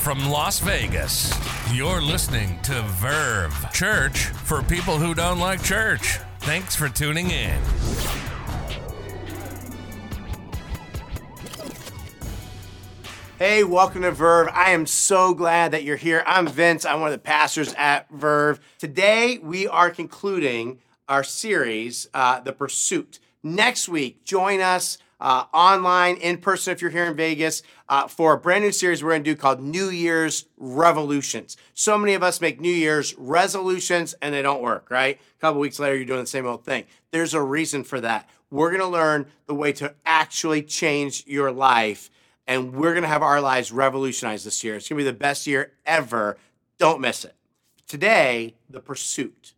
from Las Vegas. You're listening to Verve Church for people who don't like church. Thanks for tuning in. Hey, welcome to Verve. I am so glad that you're here. I'm Vince. I'm one of the pastors at Verve. Today, we are concluding our series, uh, The Pursuit. Next week, join us uh, online, in person if you're here in Vegas, uh, for a brand new series we're going to do called New Year's Revolutions. So many of us make New Year's resolutions and they don't work, right? A couple weeks later, you're doing the same old thing. There's a reason for that. We're going to learn the way to actually change your life and we're going to have our lives revolutionized this year. It's going to be the best year ever. Don't miss it. Today, the pursuit.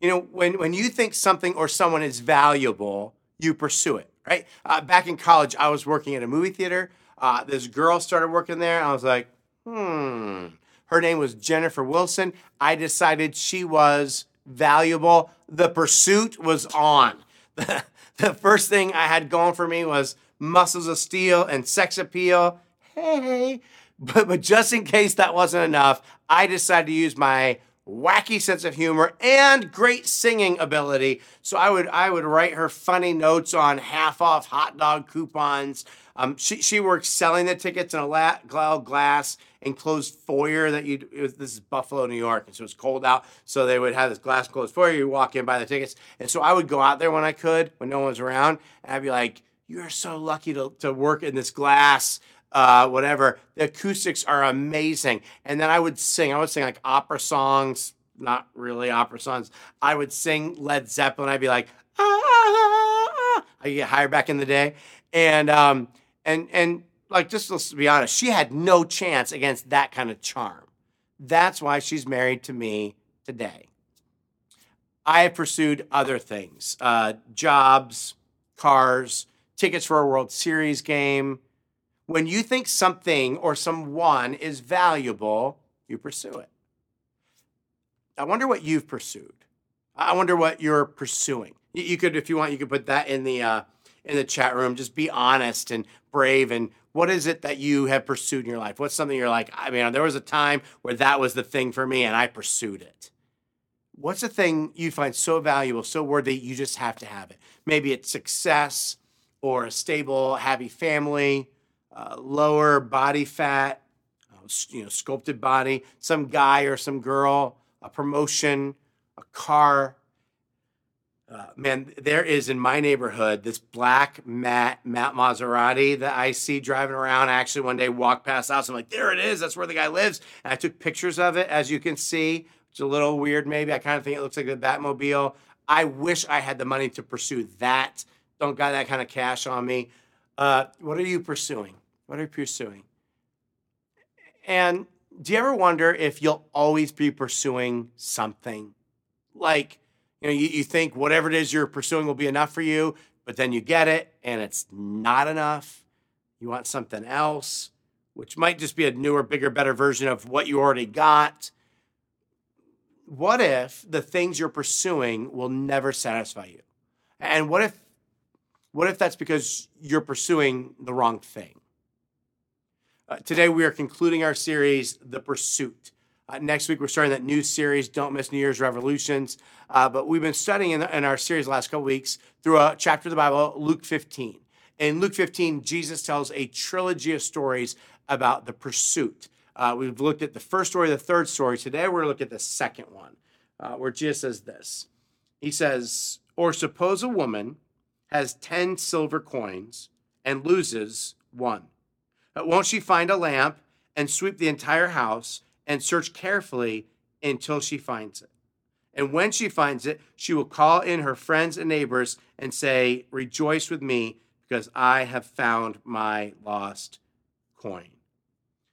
You know, when, when you think something or someone is valuable, you pursue it, right? Uh, back in college, I was working at a movie theater. Uh, this girl started working there. I was like, hmm. Her name was Jennifer Wilson. I decided she was valuable. The pursuit was on. the first thing I had going for me was muscles of steel and sex appeal. Hey, but, but just in case that wasn't enough, I decided to use my wacky sense of humor and great singing ability. So I would I would write her funny notes on half off hot dog coupons. Um, she she works selling the tickets in a la- glass enclosed foyer that you this is Buffalo, New York, and so it's cold out. So they would have this glass closed foyer. You walk in, buy the tickets, and so I would go out there when I could, when no one was around, and I'd be like, "You are so lucky to to work in this glass." Uh, whatever. The acoustics are amazing. And then I would sing. I would sing like opera songs, not really opera songs. I would sing Led Zeppelin. I'd be like, ah, ah, ah. I get higher back in the day, and um, and and like just let's be honest, she had no chance against that kind of charm. That's why she's married to me today. I have pursued other things, uh, jobs, cars, tickets for a World Series game when you think something or someone is valuable, you pursue it. I wonder what you've pursued. I wonder what you're pursuing. You could, if you want, you could put that in the uh, in the chat room. Just be honest and brave. And what is it that you have pursued in your life? What's something you're like? I mean, there was a time where that was the thing for me, and I pursued it. What's the thing you find so valuable, so worthy, you just have to have it? Maybe it's success, or a stable, happy family, uh, lower body fat, uh, you know, sculpted body, some guy or some girl, a promotion, a car. Uh, man, there is in my neighborhood this black matte matte Maserati that I see driving around. I actually one day walked past the house. I'm like, there it is. That's where the guy lives. And I took pictures of it, as you can see. It's a little weird, maybe. I kind of think it looks like the Batmobile. I wish I had the money to pursue that. Don't got that kind of cash on me. Uh, what are you pursuing? What are you pursuing? And do you ever wonder if you'll always be pursuing something? Like, you know, you, you think whatever it is you're pursuing will be enough for you, but then you get it and it's not enough. You want something else, which might just be a newer, bigger, better version of what you already got. What if the things you're pursuing will never satisfy you? And what if what if that's because you're pursuing the wrong thing? Uh, today, we are concluding our series, The Pursuit. Uh, next week, we're starting that new series, Don't Miss New Year's Revolutions. Uh, but we've been studying in, in our series the last couple weeks through a chapter of the Bible, Luke 15. In Luke 15, Jesus tells a trilogy of stories about the pursuit. Uh, we've looked at the first story, the third story. Today, we're going to look at the second one, uh, where Jesus says this. He says, Or suppose a woman has 10 silver coins and loses one But won't she find a lamp and sweep the entire house and search carefully until she finds it? And when she finds it, she will call in her friends and neighbors and say, Rejoice with me because I have found my lost coin.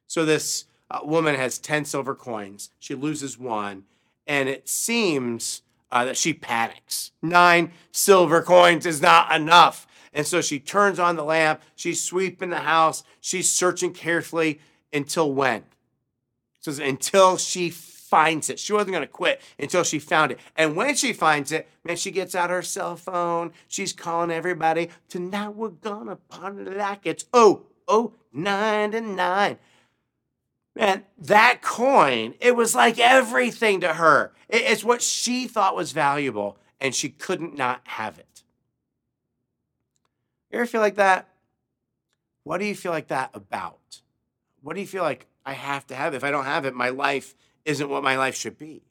So this uh, woman has 10 silver coins. She loses one, and it seems uh, that she panics. Nine silver coins is not enough. And so she turns on the lamp, she's sweeping the house, she's searching carefully until when? It says until she finds it. She wasn't going to quit until she found it. And when she finds it, man, she gets out her cell phone. She's calling everybody. Tonight we're gonna party like it's oh oh nine to nine. Man, that coin, it was like everything to her. It's what she thought was valuable, and she couldn't not have it. You ever feel like that? What do you feel like that about? What do you feel like I have to have? If I don't have it, my life isn't what my life should be.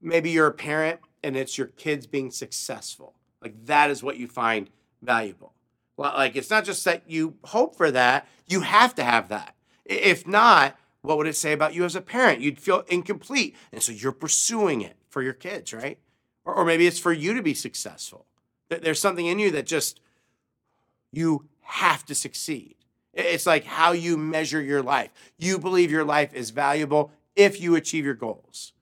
Maybe you're a parent and it's your kids being successful. Like that is what you find valuable. Like it's not just that you hope for that, you have to have that. If not, what would it say about you as a parent? You'd feel incomplete. And so you're pursuing it for your kids, right? Or, or maybe it's for you to be successful. There's something in you that just, you have to succeed. It's like how you measure your life. You believe your life is valuable if you achieve your goals.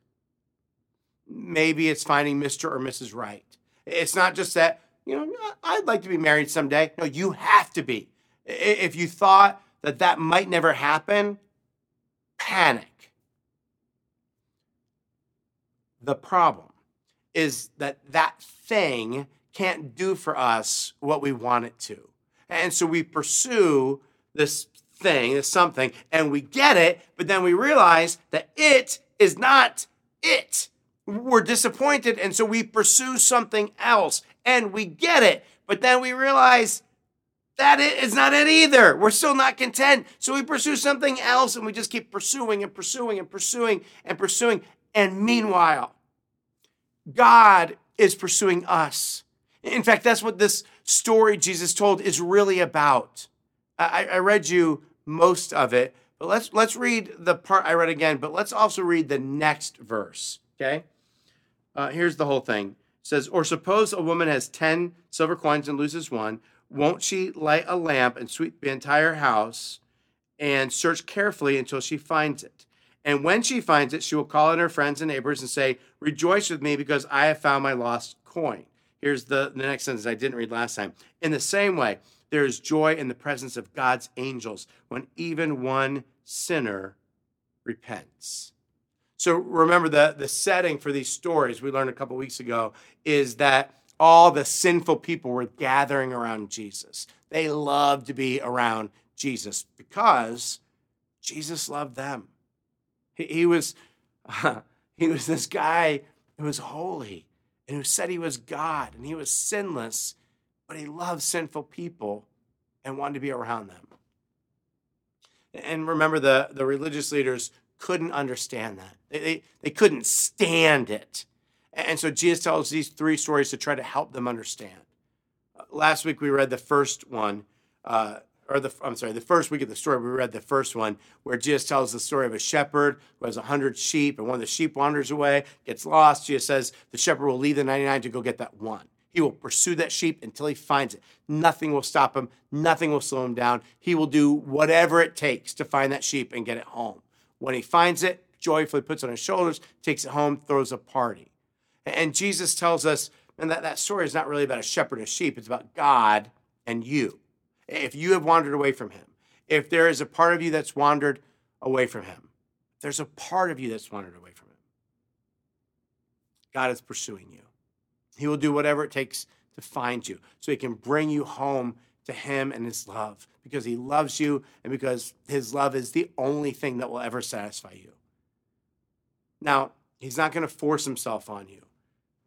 Maybe it's finding Mr. or Mrs. Right. It's not just that, you know, I'd like to be married someday. No, you have to be. If you thought that that might never happen, panic. The problem is that that thing can't do for us what we want it to. And so we pursue this thing, this something, and we get it, but then we realize that it is not it. We're disappointed, and so we pursue something else, and we get it, but then we realize that is not it either. We're still not content. So we pursue something else, and we just keep pursuing and pursuing and pursuing and pursuing. And meanwhile, God is pursuing us. In fact, that's what this story Jesus told is really about. I, I read you most of it, but let's let's read the part I read again. But let's also read the next verse. Okay, uh, here's the whole thing. It says, or suppose a woman has ten silver coins and loses one. Won't she light a lamp and sweep the entire house and search carefully until she finds it? And when she finds it, she will call in her friends and neighbors and say, Rejoice with me because I have found my lost coin. Here's the, the next sentence I didn't read last time. In the same way, there is joy in the presence of God's angels when even one sinner repents. So remember the, the setting for these stories we learned a couple weeks ago is that all the sinful people were gathering around Jesus. They loved to be around Jesus because Jesus loved them. He, he was uh, he was this guy who was holy and who said he was God and he was sinless but he loved sinful people and wanted to be around them. And remember, the, the religious leaders couldn't understand that. They, they, they couldn't stand it. And so Jesus tells these three stories to try to help them understand. Uh, last week we read the first one, uh, or the I'm sorry, the first week of the story we read the first one where Jesus tells the story of a shepherd who has a hundred sheep, and one of the sheep wanders away, gets lost. Jesus says the shepherd will leave the 99 to go get that one. He will pursue that sheep until he finds it. Nothing will stop him. Nothing will slow him down. He will do whatever it takes to find that sheep and get it home. When he finds it, joyfully puts it on his shoulders, takes it home, throws a party. And Jesus tells us, and that, that story is not really about a shepherd and a sheep, it's about God and you. If you have wandered away from him, if there is a part of you that's wandered away from him, there's a part of you that's wandered away from him. God is pursuing you. He will do whatever it takes to find you so he can bring you home to him and his love because he loves you and because his love is the only thing that will ever satisfy you. Now, he's not going to force himself on you,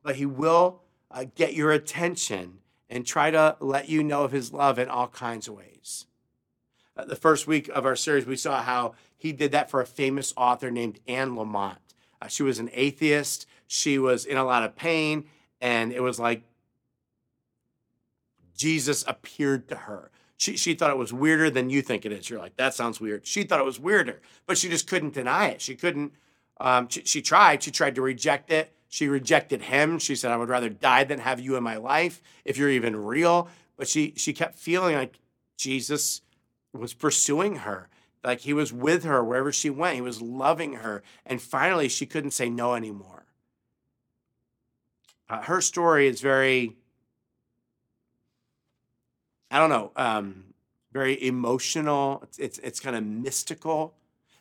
but he will uh, get your attention and try to let you know of his love in all kinds of ways. Uh, the first week of our series, we saw how he did that for a famous author named Anne Lamott. Uh, she was an atheist, she was in a lot of pain, and it was like Jesus appeared to her. She, she thought it was weirder than you think it is. You're like, that sounds weird. She thought it was weirder, but she just couldn't deny it. She couldn't, um, she, she tried. She tried to reject it. She rejected him. She said, I would rather die than have you in my life if you're even real. But she, she kept feeling like Jesus was pursuing her, like he was with her wherever she went. He was loving her. And finally, she couldn't say no anymore. Uh, her story is very, I don't know, um, very emotional. It's, it's, it's kind of mystical.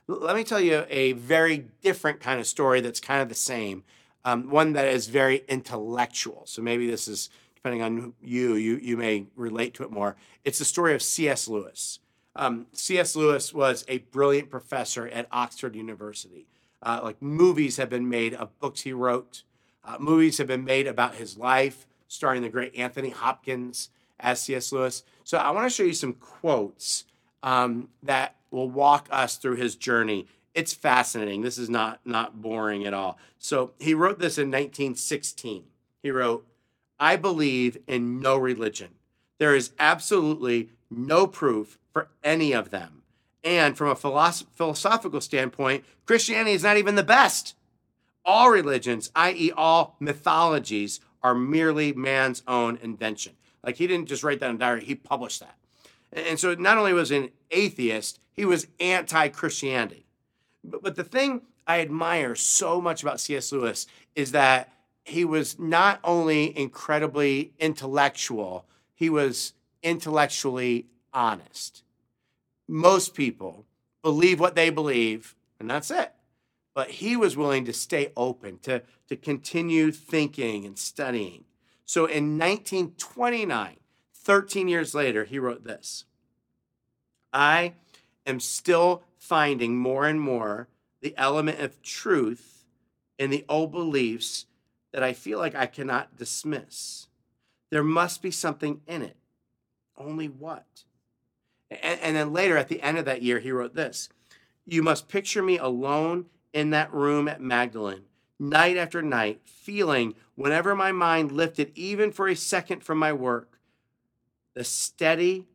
Let me tell you a very different kind of story that's kind of the same. Um, one that is very intellectual. So maybe this is depending on you, you you may relate to it more. It's the story of C.S. Lewis. Um, C.S. Lewis was a brilliant professor at Oxford University. Uh, like movies have been made of books he wrote. Uh, movies have been made about his life, starring the great Anthony Hopkins as C.S. Lewis. So I want to show you some quotes um, that will walk us through his journey. It's fascinating. This is not not boring at all. So he wrote this in 1916. He wrote, "I believe in no religion. There is absolutely no proof for any of them. And from a philosoph- philosophical standpoint, Christianity is not even the best. All religions, i.e., all mythologies, are merely man's own invention. Like he didn't just write that in a diary, he published that. And so not only was he an atheist, he was anti Christianity. But, but the thing I admire so much about C.S. Lewis is that he was not only incredibly intellectual, he was intellectually honest. Most people believe what they believe, and that's it. But he was willing to stay open, to, to continue thinking and studying. So in 1929, 13 years later, he wrote this I am still finding more and more the element of truth in the old beliefs that I feel like I cannot dismiss. There must be something in it. Only what? And, and, then later at the end of that year, he wrote this You must picture me alone in that room at Magdalen, night after night, feeling whenever my mind lifted even for a second from my work, the steady,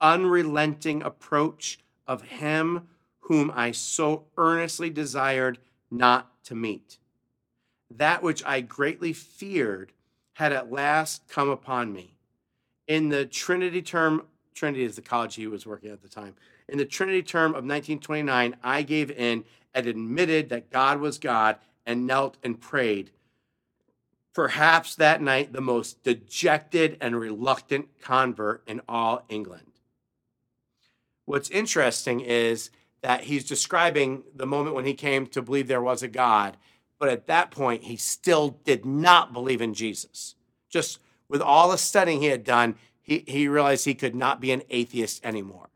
unrelenting approach of him whom I so earnestly desired not to meet. That which I greatly feared had at last come upon me. In the Trinity term, Trinity is the college he was working at the time. In the Trinity term of 1929, I gave in and admitted that God was God and knelt and prayed. Perhaps that night, the most dejected and reluctant convert in all England. What's interesting is that he's describing the moment when he came to believe there was a God, but at that point, he still did not believe in Jesus. Just with all the studying he had done, he, he realized he could not be an atheist anymore.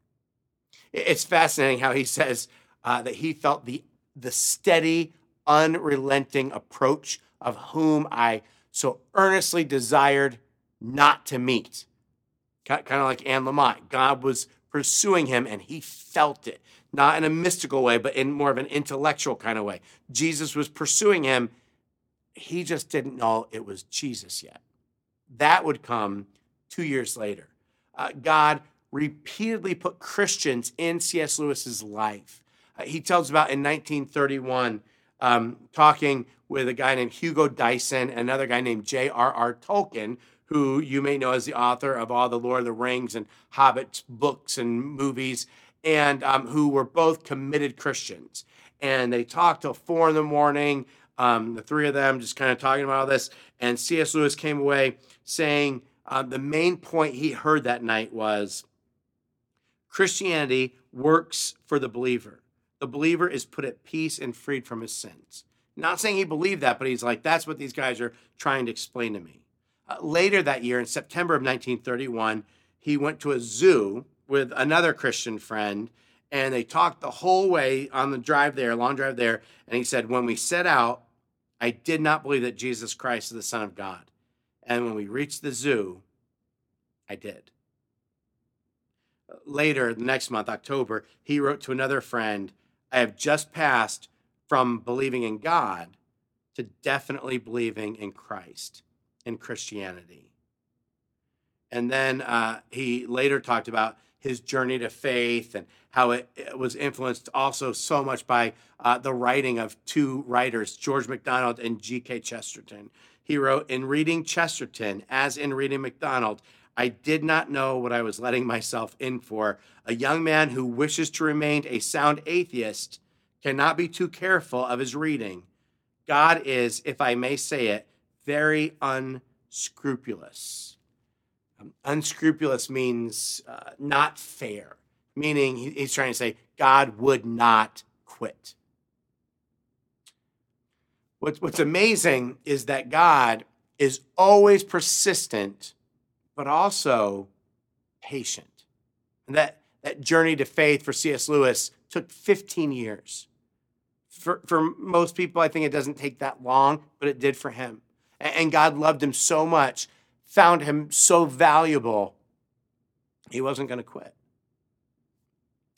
It's fascinating how he says uh, that he felt the, the steady, unrelenting approach of whom I so earnestly desired not to meet. Kind of like Anne Lamott. God was pursuing him and he felt it, not in a mystical way, but in more of an intellectual kind of way. Jesus was pursuing him. He just didn't know it was Jesus yet. That would come two years later. Uh, God repeatedly put Christians in C.S. Lewis's life. Uh, he tells about in 1931, um, talking with a guy named Hugo Dyson, another guy named J.R.R. Tolkien, who you may know as the author of all the Lord of the Rings and Hobbit books and movies, and um, who were both committed Christians. And they talked till four in the morning. Um, the three of them just kind of talking about all this. And C.S. Lewis came away saying, uh, the main point he heard that night was Christianity works for the believer. The believer is put at peace and freed from his sins. Not saying he believed that, but he's like, that's what these guys are trying to explain to me. Uh, later that year, in September of 1931, he went to a zoo with another Christian friend, and they talked the whole way on the drive there, long drive there. And he said, When we set out, I did not believe that Jesus Christ is the Son of God. And when we reached the zoo, I did. Later, the next month, October, he wrote to another friend I have just passed from believing in God to definitely believing in Christ, in Christianity. And then uh, he later talked about his journey to faith and how it, it was influenced also so much by uh, the writing of two writers, George MacDonald and G.K. Chesterton. He wrote, In reading Chesterton, as in reading MacDonald, I did not know what I was letting myself in for. A young man who wishes to remain a sound atheist cannot be too careful of his reading. God is, if I may say it, very unscrupulous. Um, unscrupulous means uh, not fair, meaning he's trying to say God would not quit. What's, what's amazing is that God is always persistent, but also patient. And that, that journey to faith for C.S. Lewis took 15 years. For, for most people, I think it doesn't take that long, but it did for him. And God loved him so much, found him so valuable, he wasn't going to quit.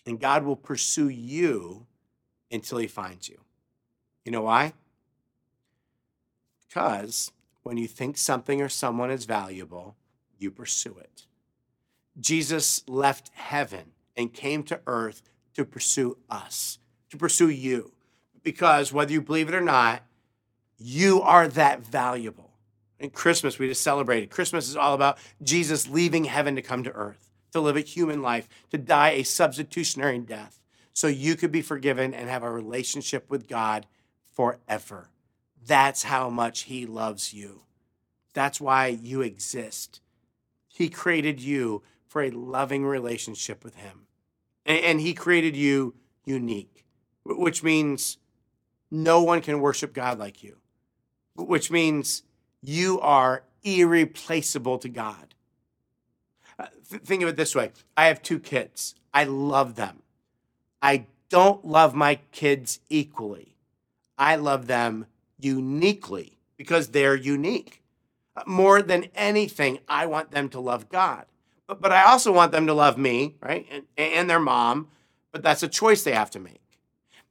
And God will pursue you until he finds you. You know why? Because when you think something or someone is valuable, you pursue it. Jesus left heaven and came to earth to pursue us, to pursue you. Because whether you believe it or not, you are that valuable. And Christmas, we just celebrated. Christmas is all about Jesus leaving heaven to come to earth, to live a human life, to die a substitutionary death, so you could be forgiven and have a relationship with God forever. That's how much He loves you. That's why you exist. He created you for a loving relationship with Him. And, He created you unique, which means no one can worship God like you, which means you are irreplaceable to God. Uh, think of it this way I have two kids, I love them. I don't love my kids equally. I love them uniquely because they're unique. Uh, more than anything, I want them to love God. But, but I also want them to love me, right? And, and their mom. But that's a choice they have to make.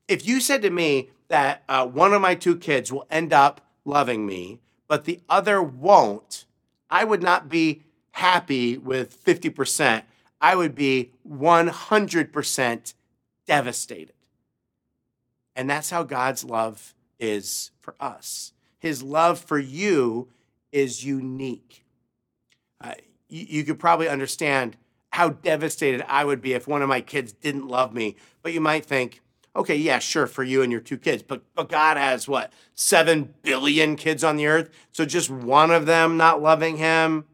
If you said to me that uh, one of my two kids will end up loving me, but the other won't, I would not be happy with 50%. I would be 100% devastated. And that's how God's love is for us. His love for you is unique. Uh, you, you could probably understand how devastated I would be if one of my kids didn't love me. But you might think, okay, yeah, sure, for you and your two kids. But, but God has what, seven billion kids on the earth? So just one of them not loving him?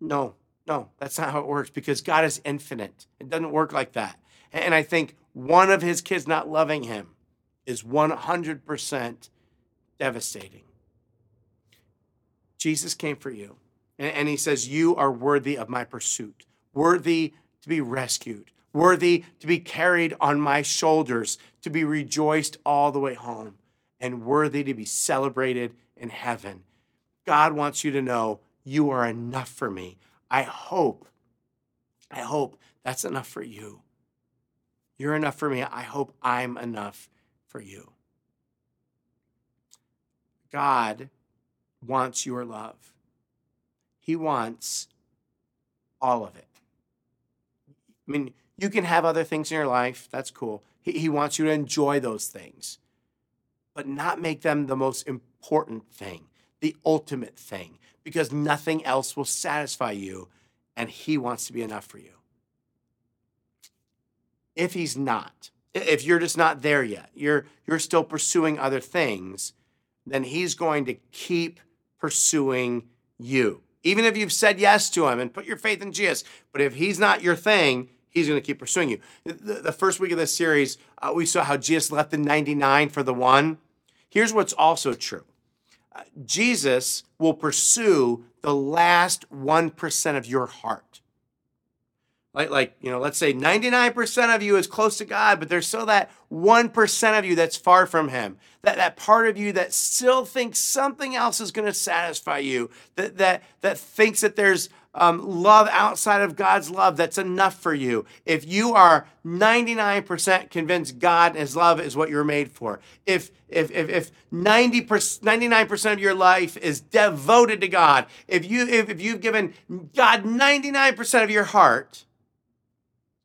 No, no, that's not how it works because God is infinite. It doesn't work like that. And I think one of his kids not loving him is 100% devastating. Jesus came for you, and he says, You are worthy of my pursuit, worthy to be rescued, worthy to be carried on my shoulders, to be rejoiced all the way home, and worthy to be celebrated in heaven. God wants you to know you are enough for me. I hope, I hope that's enough for you. You're enough for me. I hope I'm enough for you. God wants your love. He wants all of it. I mean, you can have other things in your life. That's cool. He, he wants you to enjoy those things, but not make them the most important thing, the ultimate thing, because nothing else will satisfy you, and He wants to be enough for you if he's not, if you're just not there yet, you're you're still pursuing other things, then he's going to keep pursuing you. Even if you've said yes to him and put your faith in Jesus, but if he's not your thing, he's going to keep pursuing you. The, the first week of this series, uh, we saw how Jesus left the 99 for the one. Here's what's also true uh, Jesus will pursue the last 1% of your heart like like you know let's say 99% of you is close to god but there's still that 1% of you that's far from him that that part of you that still thinks something else is going to satisfy you that that that thinks that there's um, love outside of god's love that's enough for you if you are 99% convinced god and his love is what you're made for if if if, if 90 99% of your life is devoted to god if you if, if you've given god 99% of your heart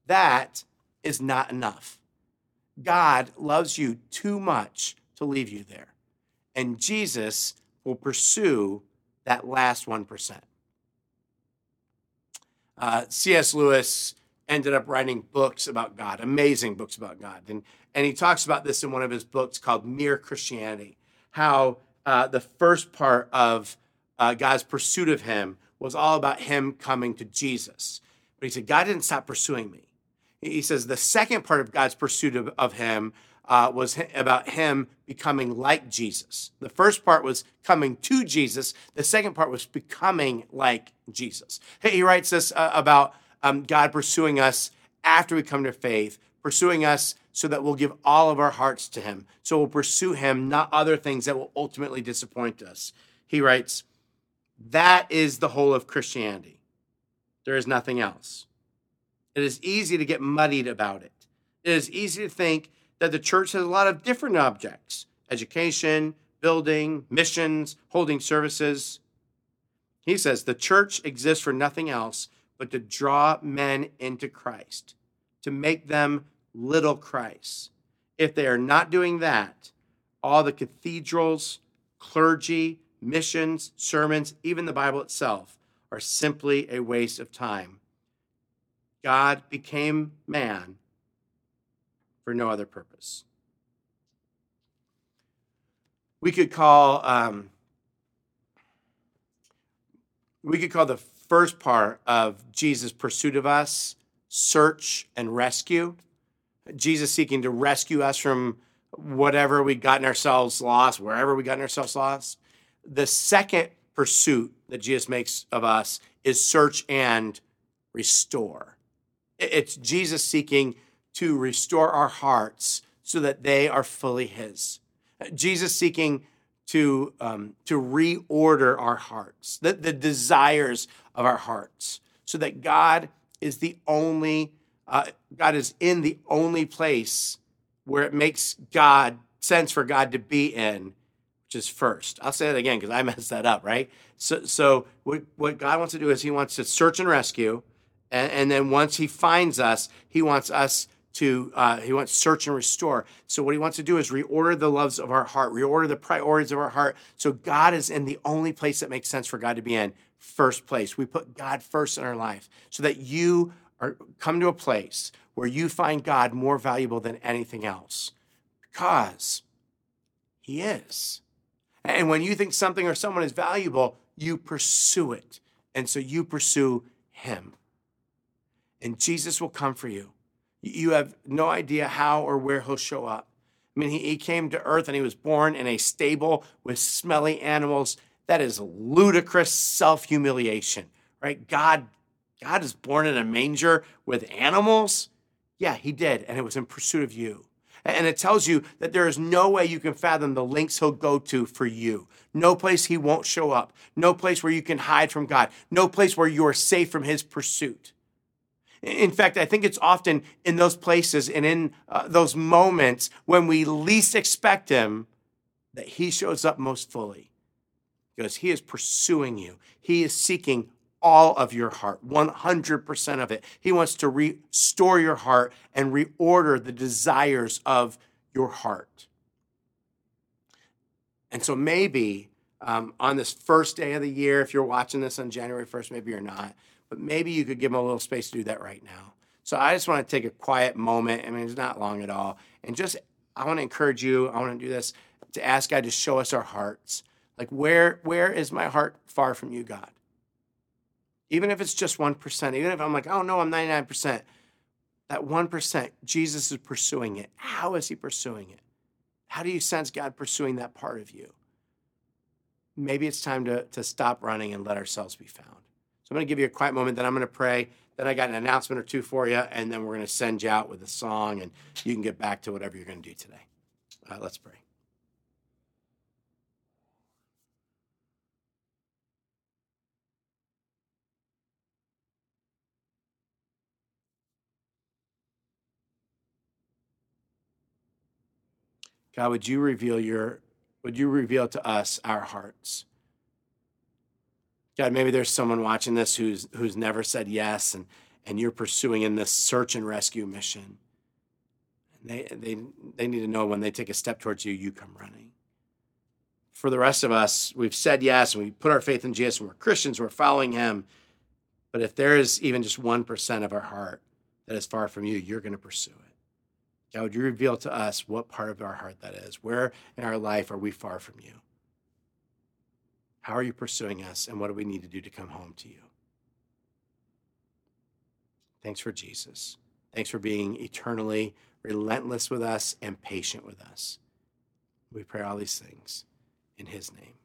that is not enough. God loves you too much to leave you there. And Jesus will pursue that last 1%. Uh, C.S. Lewis ended up writing books about God, amazing books about God. And, and he talks about this in one of his books called Mere Christianity, how uh, the first part of uh, God's pursuit of him was all about him coming to Jesus. But he said, God didn't stop pursuing me he says the second part of God's pursuit of, of him uh, was about him becoming like Jesus. The first part was coming to Jesus. The second part was becoming like Jesus. He writes this uh, about um, God pursuing us after we come to faith, pursuing us so that we'll give all of our hearts to Him. So we'll pursue Him, not other things that will ultimately disappoint us. He writes, That is the whole of Christianity. There is nothing else. It is easy to get muddied about it. It is easy to think that the church has a lot of different objects education, building, missions, holding services. He says the church exists for nothing else but to draw men into Christ, to make them little Christ. If they are not doing that, all the cathedrals, clergy, missions, sermons, even the Bible itself are simply a waste of time. God became man for no other purpose. We could call um, we could call the first part of Jesus' pursuit of us search and rescue. Jesus seeking to rescue us from whatever we gotten ourselves lost, wherever we gotten ourselves lost. The second pursuit that Jesus makes of us is search and restore. It's Jesus seeking to restore our hearts so that they are fully His. Jesus seeking to, um, to reorder our hearts, the, the desires of our hearts, so that God is the only, uh, God is in the only place where it makes God sense for God to be in, which is first. I'll say that again because I messed that up, right? So, so what, what God wants to do is He wants to search and rescue. And, and then once He finds us, He wants us to uh, he wants search and restore. So what he wants to do is reorder the loves of our heart reorder the priorities of our heart. So god is in the only place that makes sense for god to be in first place. We put god first in our life so that you are come to a place where you find god more valuable than anything else because he is. And when you think something or someone is valuable you pursue it. And so you pursue him. And jesus will come for you you have no idea how or where he'll show up. I mean, he, he came to earth and he was born in a stable with smelly animals. That is ludicrous self humiliation, right? God, God is born in a manger with animals. Yeah, he did, and it was in pursuit of you. And it tells you that there is no way you can fathom the lengths he'll go to for you. No place he won't show up. No place where you can hide from God. No place where you are safe from his pursuit. In fact, I think it's often in those places and in uh, those moments when we least expect Him that He shows up most fully because He is pursuing you. He is seeking all of your heart, 100% of it. He wants to restore your heart and reorder the desires of your heart. And so maybe um, on this first day of the year, if you're watching this on January 1st, maybe you're not, but maybe you could give them a little space to do that right now. So I just want to take a quiet moment. I mean, it's not long at all. And just, I want to encourage you, I want to do this to ask God to show us our hearts. Like, where, where is my heart far from you, God? Even if it's just 1%, even if I'm like, oh no, I'm 99%, that 1%, Jesus is pursuing it. How is he pursuing it? How do you sense God pursuing that part of you? Maybe it's time to, to stop running and let ourselves be found. So I'm going to give you a quiet moment, then I'm going to pray. Then I got an announcement or two for you, and then we're going to send you out with a song, and you can get back to whatever you're going to do today. Uh, let's pray. God, would you reveal your would you reveal to us our hearts? God, maybe there's someone watching this who's who's never said yes, and and you're pursuing in this search and rescue mission. And they they they need to know when they take a step towards you, you come running. For the rest of us, we've said yes, and we put our faith in Jesus, and we're Christians, we're following Him. But if there is even just one percent of our heart that is far from you, you're going to pursue it. God, would you reveal to us what part of our heart that is? Where in our life are we far from you? How are you pursuing us, and what do we need to do to come home to you? Thanks for Jesus. Thanks for being eternally relentless with us and patient with us. We pray all these things in his name.